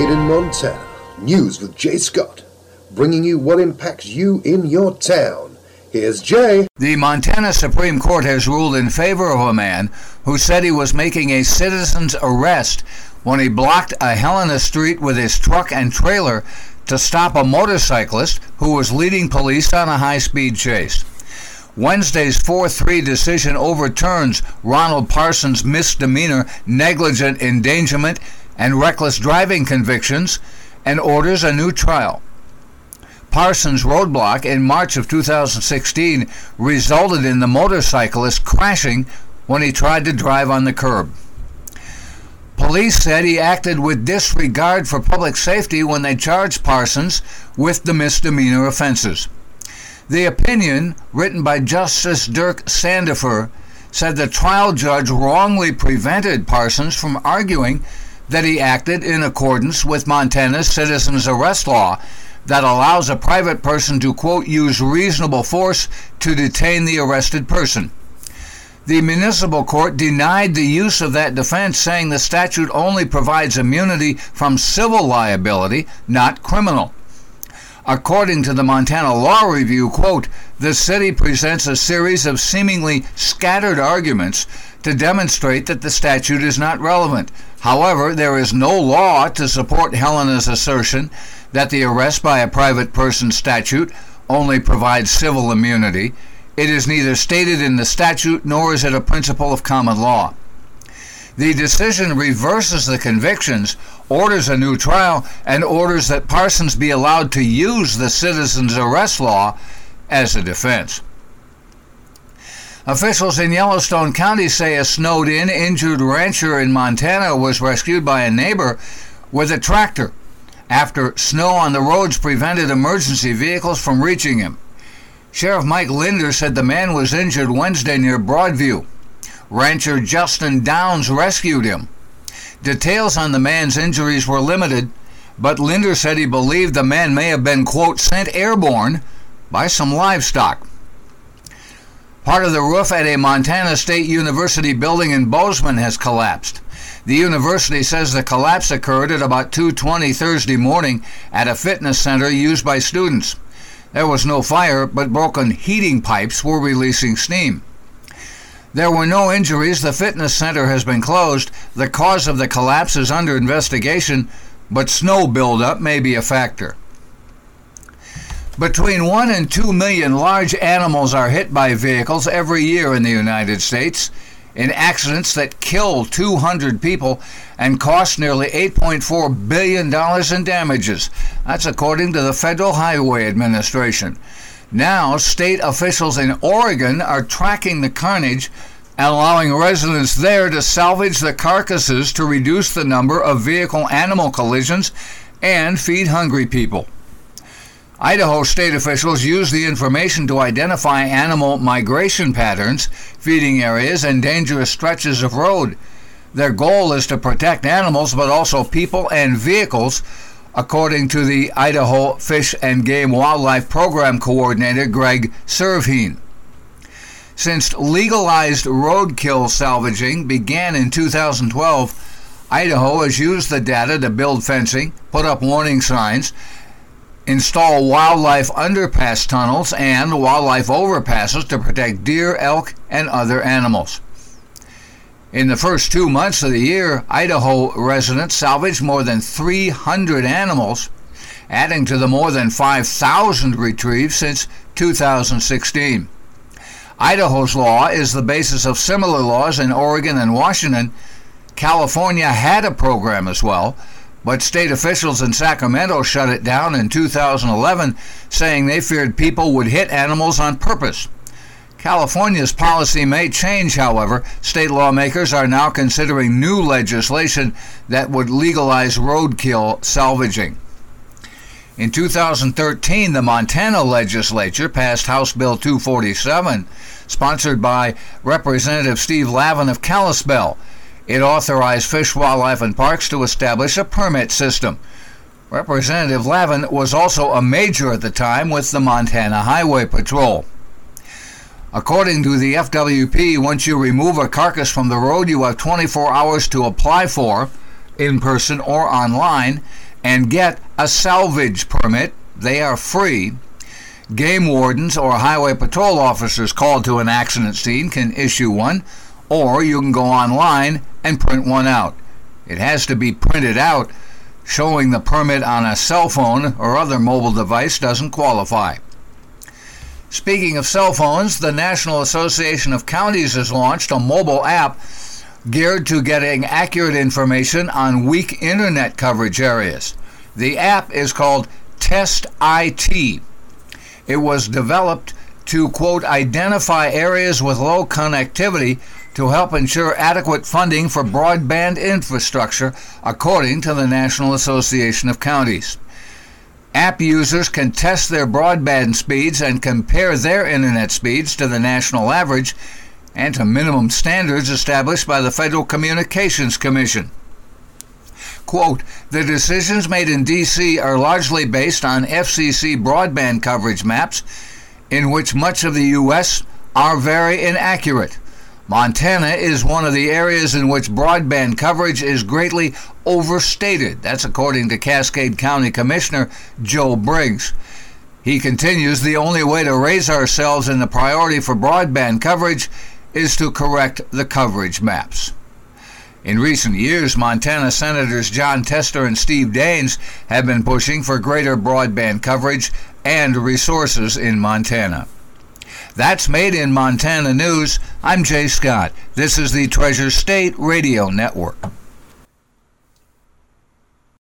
Made in Montana. News with Jay Scott. Bringing you what impacts you in your town. Here's Jay. The Montana Supreme Court has ruled in favor of a man who said he was making a citizen's arrest when he blocked a Helena street with his truck and trailer to stop a motorcyclist who was leading police on a high speed chase. Wednesday's 4 3 decision overturns Ronald Parsons' misdemeanor, negligent endangerment, and reckless driving convictions and orders a new trial. Parsons' roadblock in March of 2016 resulted in the motorcyclist crashing when he tried to drive on the curb. Police said he acted with disregard for public safety when they charged Parsons with the misdemeanor offenses. The opinion, written by Justice Dirk Sandefur, said the trial judge wrongly prevented Parsons from arguing that he acted in accordance with Montana's citizens arrest law that allows a private person to, quote, use reasonable force to detain the arrested person. The municipal court denied the use of that defense, saying the statute only provides immunity from civil liability, not criminal. According to the Montana Law Review, quote, the city presents a series of seemingly scattered arguments to demonstrate that the statute is not relevant. However, there is no law to support Helena's assertion that the arrest by a private person statute only provides civil immunity. It is neither stated in the statute nor is it a principle of common law. The decision reverses the convictions, orders a new trial, and orders that Parsons be allowed to use the citizen's arrest law as a defense. Officials in Yellowstone County say a snowed in, injured rancher in Montana was rescued by a neighbor with a tractor after snow on the roads prevented emergency vehicles from reaching him. Sheriff Mike Linder said the man was injured Wednesday near Broadview. Rancher Justin Downs rescued him. Details on the man's injuries were limited, but Linder said he believed the man may have been, quote, sent airborne by some livestock. Part of the roof at a Montana State University building in Bozeman has collapsed. The university says the collapse occurred at about 2:20 Thursday morning at a fitness center used by students. There was no fire, but broken heating pipes were releasing steam. There were no injuries. The fitness center has been closed. The cause of the collapse is under investigation, but snow buildup may be a factor. Between 1 and 2 million large animals are hit by vehicles every year in the United States in accidents that kill 200 people and cost nearly $8.4 billion in damages. That's according to the Federal Highway Administration. Now, state officials in Oregon are tracking the carnage allowing residents there to salvage the carcasses to reduce the number of vehicle animal collisions and feed hungry people. Idaho state officials use the information to identify animal migration patterns, feeding areas, and dangerous stretches of road. Their goal is to protect animals, but also people and vehicles according to the Idaho Fish and Game Wildlife Program Coordinator Greg Servheen. Since legalized roadkill salvaging began in 2012, Idaho has used the data to build fencing, put up warning signs, install wildlife underpass tunnels and wildlife overpasses to protect deer, elk, and other animals. In the first two months of the year, Idaho residents salvaged more than 300 animals, adding to the more than 5,000 retrieved since 2016. Idaho's law is the basis of similar laws in Oregon and Washington. California had a program as well, but state officials in Sacramento shut it down in 2011, saying they feared people would hit animals on purpose. California's policy may change, however. State lawmakers are now considering new legislation that would legalize roadkill salvaging. In 2013, the Montana legislature passed House Bill 247, sponsored by Representative Steve Lavin of Kalispell. It authorized Fish, Wildlife, and Parks to establish a permit system. Representative Lavin was also a major at the time with the Montana Highway Patrol. According to the FWP, once you remove a carcass from the road, you have 24 hours to apply for, in person or online, and get a salvage permit. They are free. Game wardens or highway patrol officers called to an accident scene can issue one, or you can go online and print one out. It has to be printed out. Showing the permit on a cell phone or other mobile device doesn't qualify. Speaking of cell phones, the National Association of Counties has launched a mobile app geared to getting accurate information on weak internet coverage areas. The app is called Test IT. It was developed to, quote, identify areas with low connectivity to help ensure adequate funding for broadband infrastructure, according to the National Association of Counties. App users can test their broadband speeds and compare their internet speeds to the national average and to minimum standards established by the Federal Communications Commission. Quote, the decisions made in D.C. are largely based on FCC broadband coverage maps, in which much of the U.S. are very inaccurate. Montana is one of the areas in which broadband coverage is greatly overstated. That's according to Cascade County Commissioner Joe Briggs. He continues the only way to raise ourselves in the priority for broadband coverage is to correct the coverage maps. In recent years, Montana Senators Jon Tester and Steve Daines have been pushing for greater broadband coverage and resources in Montana. That's Made in Montana News. I'm Jay Scott. This is the Treasure State Radio Network.